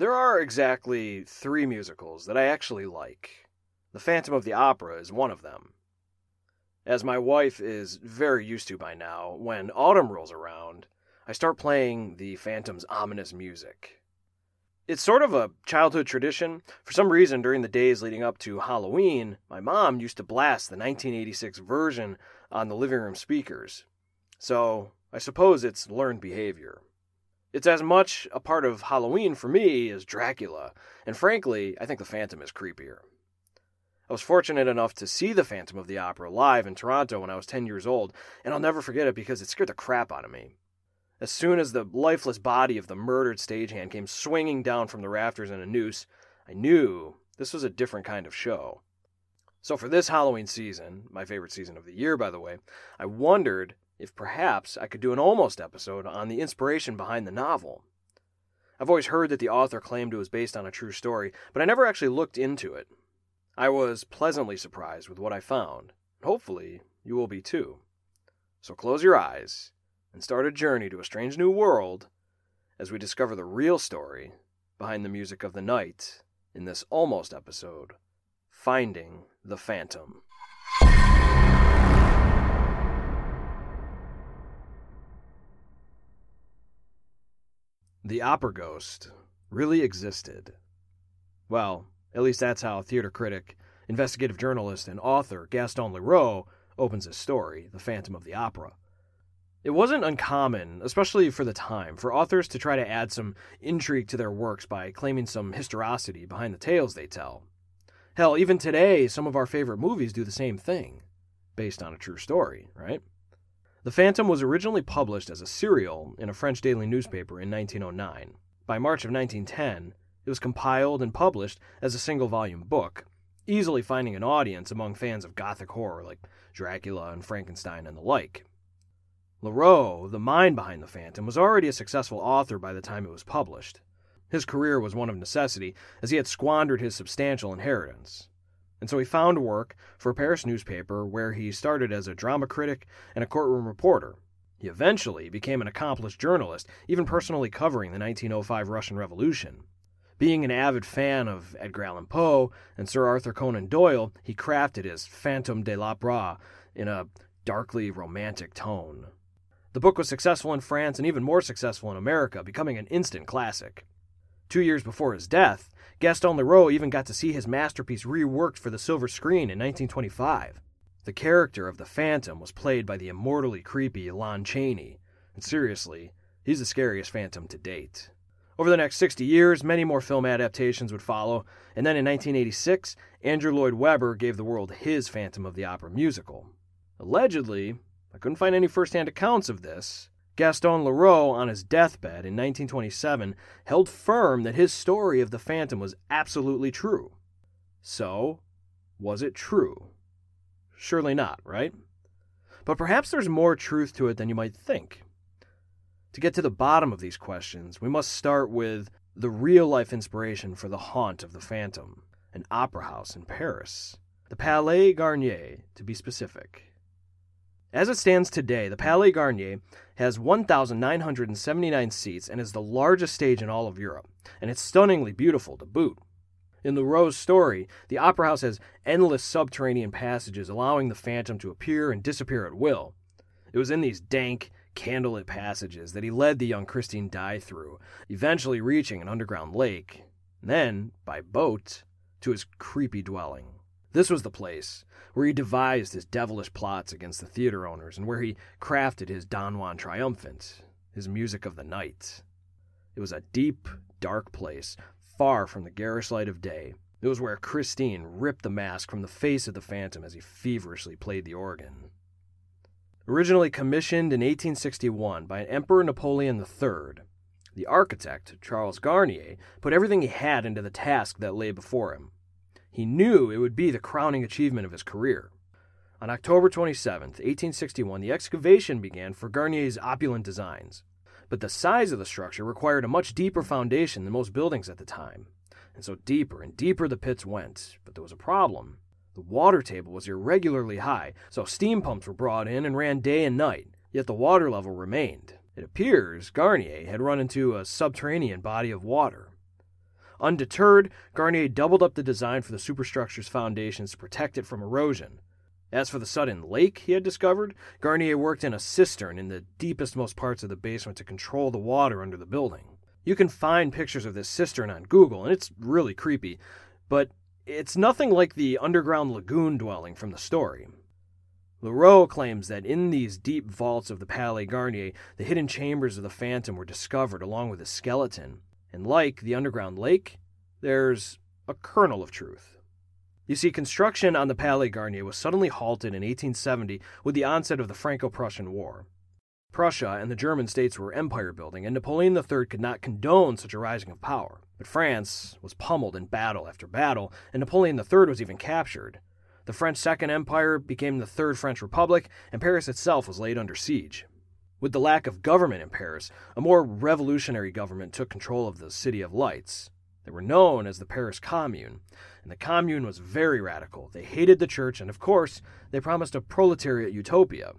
There are exactly three musicals that I actually like. The Phantom of the Opera is one of them. As my wife is very used to by now, when autumn rolls around, I start playing the Phantom's ominous music. It's sort of a childhood tradition. For some reason, during the days leading up to Halloween, my mom used to blast the 1986 version on the living room speakers. So, I suppose it's learned behavior. It's as much a part of Halloween for me as Dracula, and frankly, I think the Phantom is creepier. I was fortunate enough to see the Phantom of the Opera live in Toronto when I was 10 years old, and I'll never forget it because it scared the crap out of me. As soon as the lifeless body of the murdered stagehand came swinging down from the rafters in a noose, I knew this was a different kind of show. So, for this Halloween season, my favorite season of the year, by the way, I wondered if perhaps I could do an almost episode on the inspiration behind the novel. I've always heard that the author claimed it was based on a true story, but I never actually looked into it. I was pleasantly surprised with what I found. Hopefully, you will be too. So close your eyes and start a journey to a strange new world as we discover the real story behind the music of the night in this almost episode Finding the Phantom. The opera ghost really existed. Well, at least that's how theater critic, investigative journalist, and author Gaston Leroux opens his story, The Phantom of the Opera. It wasn't uncommon, especially for the time, for authors to try to add some intrigue to their works by claiming some historicity behind the tales they tell. Hell, even today, some of our favorite movies do the same thing, based on a true story, right? The Phantom was originally published as a serial in a French daily newspaper in 1909. By March of 1910, it was compiled and published as a single volume book, easily finding an audience among fans of Gothic horror like Dracula and Frankenstein and the like. Leroux, the mind behind The Phantom, was already a successful author by the time it was published. His career was one of necessity, as he had squandered his substantial inheritance. And so he found work for a Paris newspaper where he started as a drama critic and a courtroom reporter. He eventually became an accomplished journalist, even personally covering the 1905 Russian Revolution. Being an avid fan of Edgar Allan Poe and Sir Arthur Conan Doyle, he crafted his Phantom de l'Opera in a darkly romantic tone. The book was successful in France and even more successful in America, becoming an instant classic. Two years before his death, Gaston Leroux even got to see his masterpiece reworked for the silver screen in 1925. The character of the Phantom was played by the immortally creepy Lon Chaney, and seriously, he's the scariest Phantom to date. Over the next 60 years, many more film adaptations would follow, and then in 1986, Andrew Lloyd Webber gave the world his Phantom of the Opera musical. Allegedly, I couldn't find any first hand accounts of this. Gaston Leroux, on his deathbed in 1927, held firm that his story of the Phantom was absolutely true. So, was it true? Surely not, right? But perhaps there's more truth to it than you might think. To get to the bottom of these questions, we must start with the real life inspiration for the haunt of the Phantom, an opera house in Paris. The Palais Garnier, to be specific. As it stands today, the Palais Garnier has 1,979 seats and is the largest stage in all of Europe, and it's stunningly beautiful to boot. In Leroux's story, the opera house has endless subterranean passages allowing the phantom to appear and disappear at will. It was in these dank, candlelit passages that he led the young Christine Daae through, eventually reaching an underground lake, then, by boat, to his creepy dwelling. This was the place where he devised his devilish plots against the theater owners and where he crafted his Don Juan triumphant, his music of the night. It was a deep, dark place, far from the garish light of day. It was where Christine ripped the mask from the face of the phantom as he feverishly played the organ. Originally commissioned in 1861 by Emperor Napoleon III, the architect, Charles Garnier, put everything he had into the task that lay before him. He knew it would be the crowning achievement of his career. On October 27, 1861, the excavation began for Garnier's opulent designs. But the size of the structure required a much deeper foundation than most buildings at the time. And so deeper and deeper the pits went. But there was a problem. The water table was irregularly high, so steam pumps were brought in and ran day and night, yet the water level remained. It appears Garnier had run into a subterranean body of water. Undeterred, Garnier doubled up the design for the superstructure's foundations to protect it from erosion. As for the sudden lake he had discovered, Garnier worked in a cistern in the deepest most parts of the basement to control the water under the building. You can find pictures of this cistern on Google, and it's really creepy, but it's nothing like the underground lagoon dwelling from the story. Leroux claims that in these deep vaults of the Palais Garnier, the hidden chambers of the Phantom were discovered along with his skeleton, and like the underground lake, there's a kernel of truth. You see, construction on the Palais Garnier was suddenly halted in 1870 with the onset of the Franco Prussian War. Prussia and the German states were empire building, and Napoleon III could not condone such a rising of power. But France was pummeled in battle after battle, and Napoleon III was even captured. The French Second Empire became the Third French Republic, and Paris itself was laid under siege. With the lack of government in Paris, a more revolutionary government took control of the City of Lights. They were known as the Paris Commune, and the Commune was very radical. They hated the church, and of course, they promised a proletariat utopia.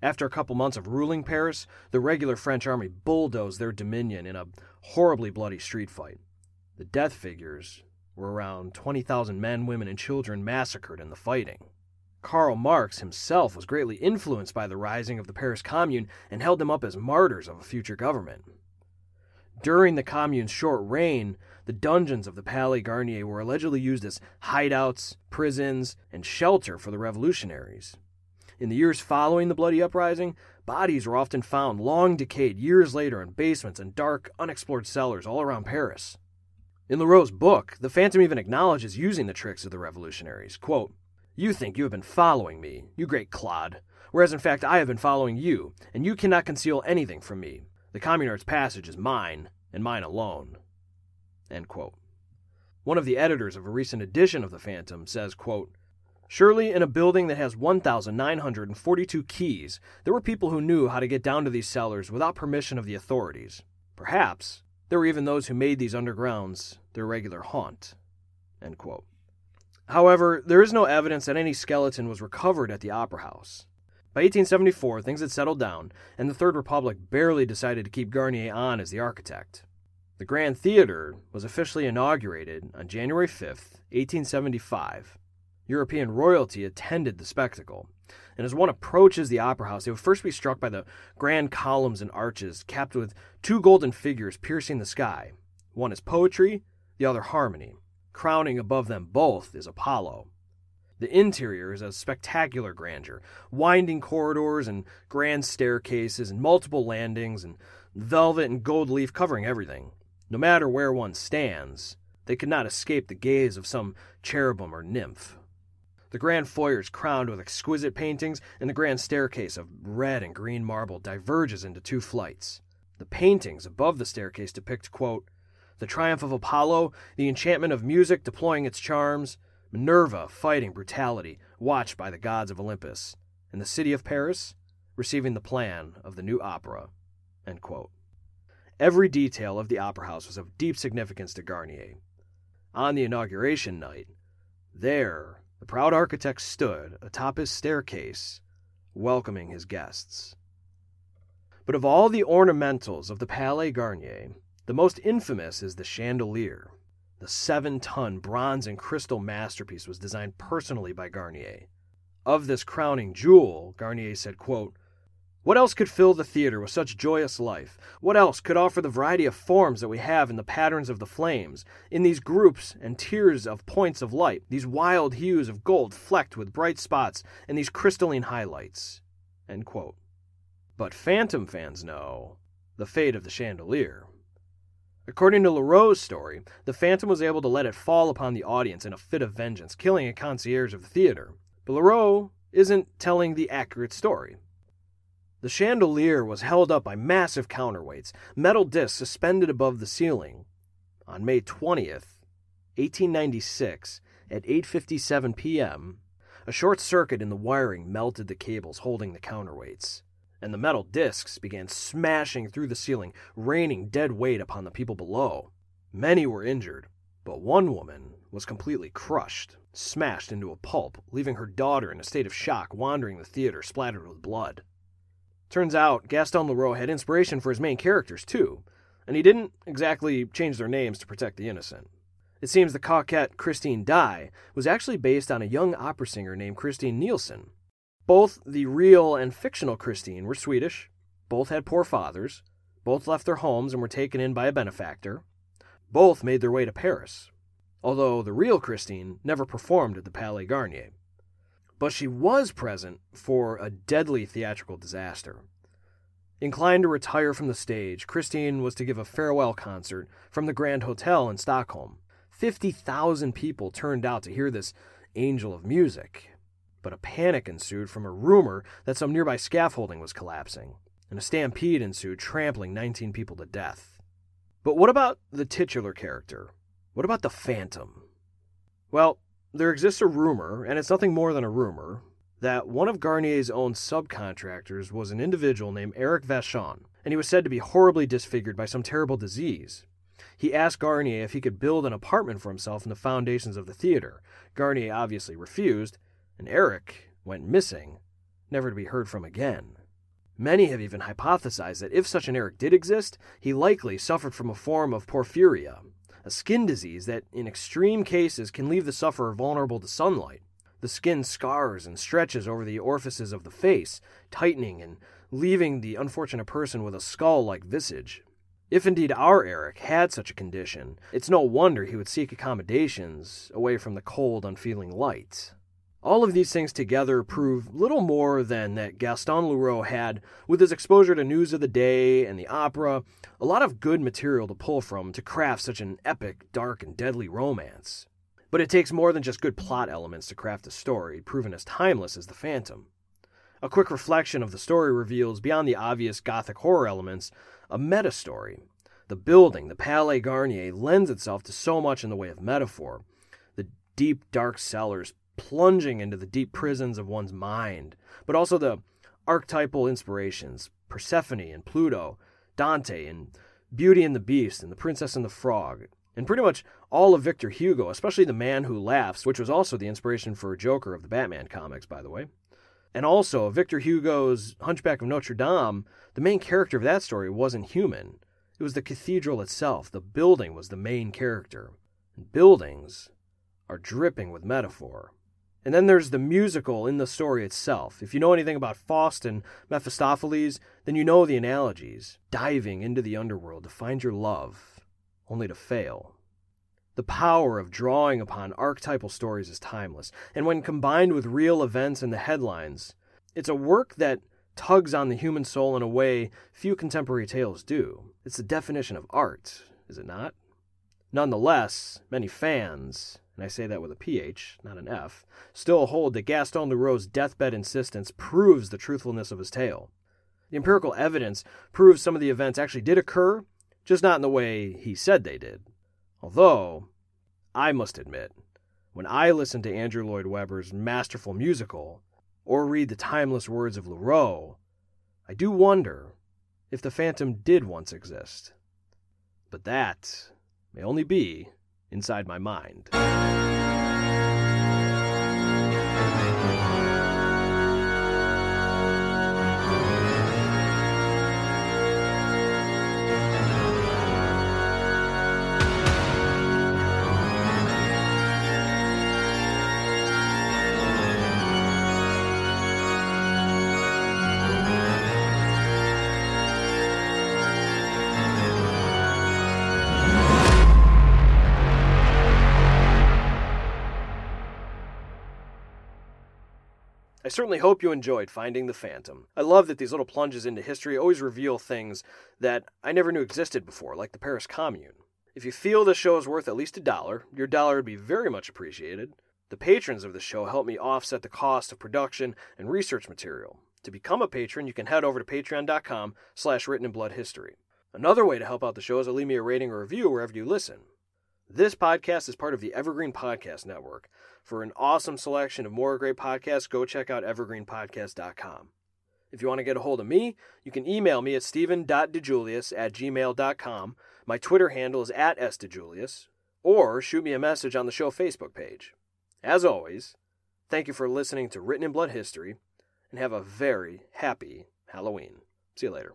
After a couple months of ruling Paris, the regular French army bulldozed their dominion in a horribly bloody street fight. The death figures were around 20,000 men, women, and children massacred in the fighting. Karl Marx himself was greatly influenced by the rising of the Paris Commune and held them up as martyrs of a future government. During the Commune's short reign, the dungeons of the Palais Garnier were allegedly used as hideouts, prisons, and shelter for the revolutionaries. In the years following the bloody uprising, bodies were often found long decayed years later in basements and dark, unexplored cellars all around Paris. In Leroux's book, the Phantom even acknowledges using the tricks of the revolutionaries. Quote, You think you have been following me, you great clod, whereas in fact I have been following you, and you cannot conceal anything from me. The Communard's passage is mine, and mine alone. One of the editors of a recent edition of The Phantom says, quote, Surely, in a building that has 1,942 keys, there were people who knew how to get down to these cellars without permission of the authorities. Perhaps there were even those who made these undergrounds their regular haunt. However, there is no evidence that any skeleton was recovered at the Opera House. By 1874, things had settled down, and the Third Republic barely decided to keep Garnier on as the architect. The Grand Theater was officially inaugurated on January 5, 1875, European royalty attended the spectacle. And as one approaches the opera house, they would first be struck by the grand columns and arches capped with two golden figures piercing the sky. One is poetry, the other harmony. Crowning above them both is Apollo. The interior is a spectacular grandeur, winding corridors and grand staircases and multiple landings and velvet and gold leaf covering everything. No matter where one stands, they could not escape the gaze of some cherubim or nymph. The grand foyer is crowned with exquisite paintings, and the grand staircase of red and green marble diverges into two flights. The paintings above the staircase depict, quote, the triumph of Apollo, the enchantment of music deploying its charms, Minerva fighting brutality, watched by the gods of Olympus, and the city of Paris receiving the plan of the new opera. Every detail of the opera house was of deep significance to Garnier. On the inauguration night, there the proud architect stood atop his staircase, welcoming his guests. But of all the ornamentals of the Palais Garnier, the most infamous is the chandelier. The seven ton bronze and crystal masterpiece was designed personally by Garnier. Of this crowning jewel, Garnier said, quote, what else could fill the theater with such joyous life? What else could offer the variety of forms that we have in the patterns of the flames, in these groups and tiers of points of light, these wild hues of gold flecked with bright spots, and these crystalline highlights? But Phantom fans know the fate of the chandelier. According to Leroux's story, the Phantom was able to let it fall upon the audience in a fit of vengeance, killing a concierge of the theater. But Leroux isn't telling the accurate story. The chandelier was held up by massive counterweights, metal discs suspended above the ceiling. On May 20th, 1896, at 8:57 p.m., a short circuit in the wiring melted the cables holding the counterweights, and the metal discs began smashing through the ceiling, raining dead weight upon the people below. Many were injured, but one woman was completely crushed, smashed into a pulp, leaving her daughter in a state of shock wandering the theater splattered with blood. Turns out Gaston Leroux had inspiration for his main characters too, and he didn't exactly change their names to protect the innocent. It seems the coquette Christine Daae was actually based on a young opera singer named Christine Nilsson. Both the real and fictional Christine were Swedish, both had poor fathers, both left their homes and were taken in by a benefactor, both made their way to Paris, although the real Christine never performed at the Palais Garnier. But she was present for a deadly theatrical disaster. Inclined to retire from the stage, Christine was to give a farewell concert from the Grand Hotel in Stockholm. 50,000 people turned out to hear this angel of music. But a panic ensued from a rumor that some nearby scaffolding was collapsing, and a stampede ensued, trampling 19 people to death. But what about the titular character? What about the Phantom? Well, there exists a rumor, and it's nothing more than a rumor, that one of Garnier's own subcontractors was an individual named Eric Vachon, and he was said to be horribly disfigured by some terrible disease. He asked Garnier if he could build an apartment for himself in the foundations of the theater. Garnier obviously refused, and Eric went missing, never to be heard from again. Many have even hypothesized that if such an Eric did exist, he likely suffered from a form of porphyria, a skin disease that, in extreme cases, can leave the sufferer vulnerable to sunlight. The skin scars and stretches over the orifices of the face, tightening and leaving the unfortunate person with a skull like visage. If indeed our Eric had such a condition, it's no wonder he would seek accommodations away from the cold, unfeeling light. All of these things together prove little more than that Gaston Leroux had, with his exposure to news of the day and the opera, a lot of good material to pull from to craft such an epic, dark, and deadly romance. But it takes more than just good plot elements to craft a story, proven as timeless as The Phantom. A quick reflection of the story reveals, beyond the obvious gothic horror elements, a meta story. The building, the Palais Garnier, lends itself to so much in the way of metaphor. The deep, dark cellars plunging into the deep prisons of one's mind, but also the archetypal inspirations Persephone and Pluto, Dante and Beauty and the Beast and The Princess and the Frog, and pretty much all of Victor Hugo, especially The Man Who Laughs, which was also the inspiration for Joker of the Batman comics, by the way. And also, Victor Hugo's Hunchback of Notre Dame, the main character of that story wasn't human. It was the cathedral itself. The building was the main character. And buildings are dripping with metaphor. And then there's the musical in the story itself. If you know anything about Faust and Mephistopheles, then you know the analogies. Diving into the underworld to find your love, only to fail. The power of drawing upon archetypal stories is timeless, and when combined with real events in the headlines, it's a work that tugs on the human soul in a way few contemporary tales do. It's the definition of art, is it not? Nonetheless, many fans, and I say that with a PH, not an F, still hold that Gaston Leroux's deathbed insistence proves the truthfulness of his tale. The empirical evidence proves some of the events actually did occur, just not in the way he said they did. Although, I must admit, when I listen to Andrew Lloyd Webber's masterful musical, or read the timeless words of Leroux, I do wonder if the Phantom did once exist. But that may only be inside my mind. I certainly hope you enjoyed finding the Phantom. I love that these little plunges into history always reveal things that I never knew existed before, like the Paris Commune. If you feel this show is worth at least a dollar, your dollar would be very much appreciated. The patrons of the show help me offset the cost of production and research material. To become a patron, you can head over to patreon.com slash written in blood history. Another way to help out the show is to leave me a rating or review wherever you listen. This podcast is part of the Evergreen Podcast Network. For an awesome selection of more great podcasts, go check out evergreenpodcast.com. If you want to get a hold of me, you can email me at stephen.dejulius at gmail.com. My Twitter handle is at sdejulius, or shoot me a message on the show Facebook page. As always, thank you for listening to Written in Blood History, and have a very happy Halloween. See you later.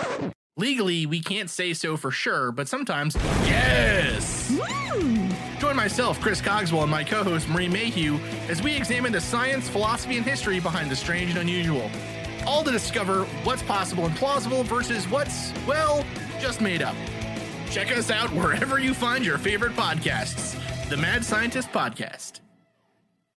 Legally, we can't say so for sure, but sometimes, yes! Join myself, Chris Cogswell, and my co host, Marie Mayhew, as we examine the science, philosophy, and history behind the strange and unusual. All to discover what's possible and plausible versus what's, well, just made up. Check us out wherever you find your favorite podcasts. The Mad Scientist Podcast.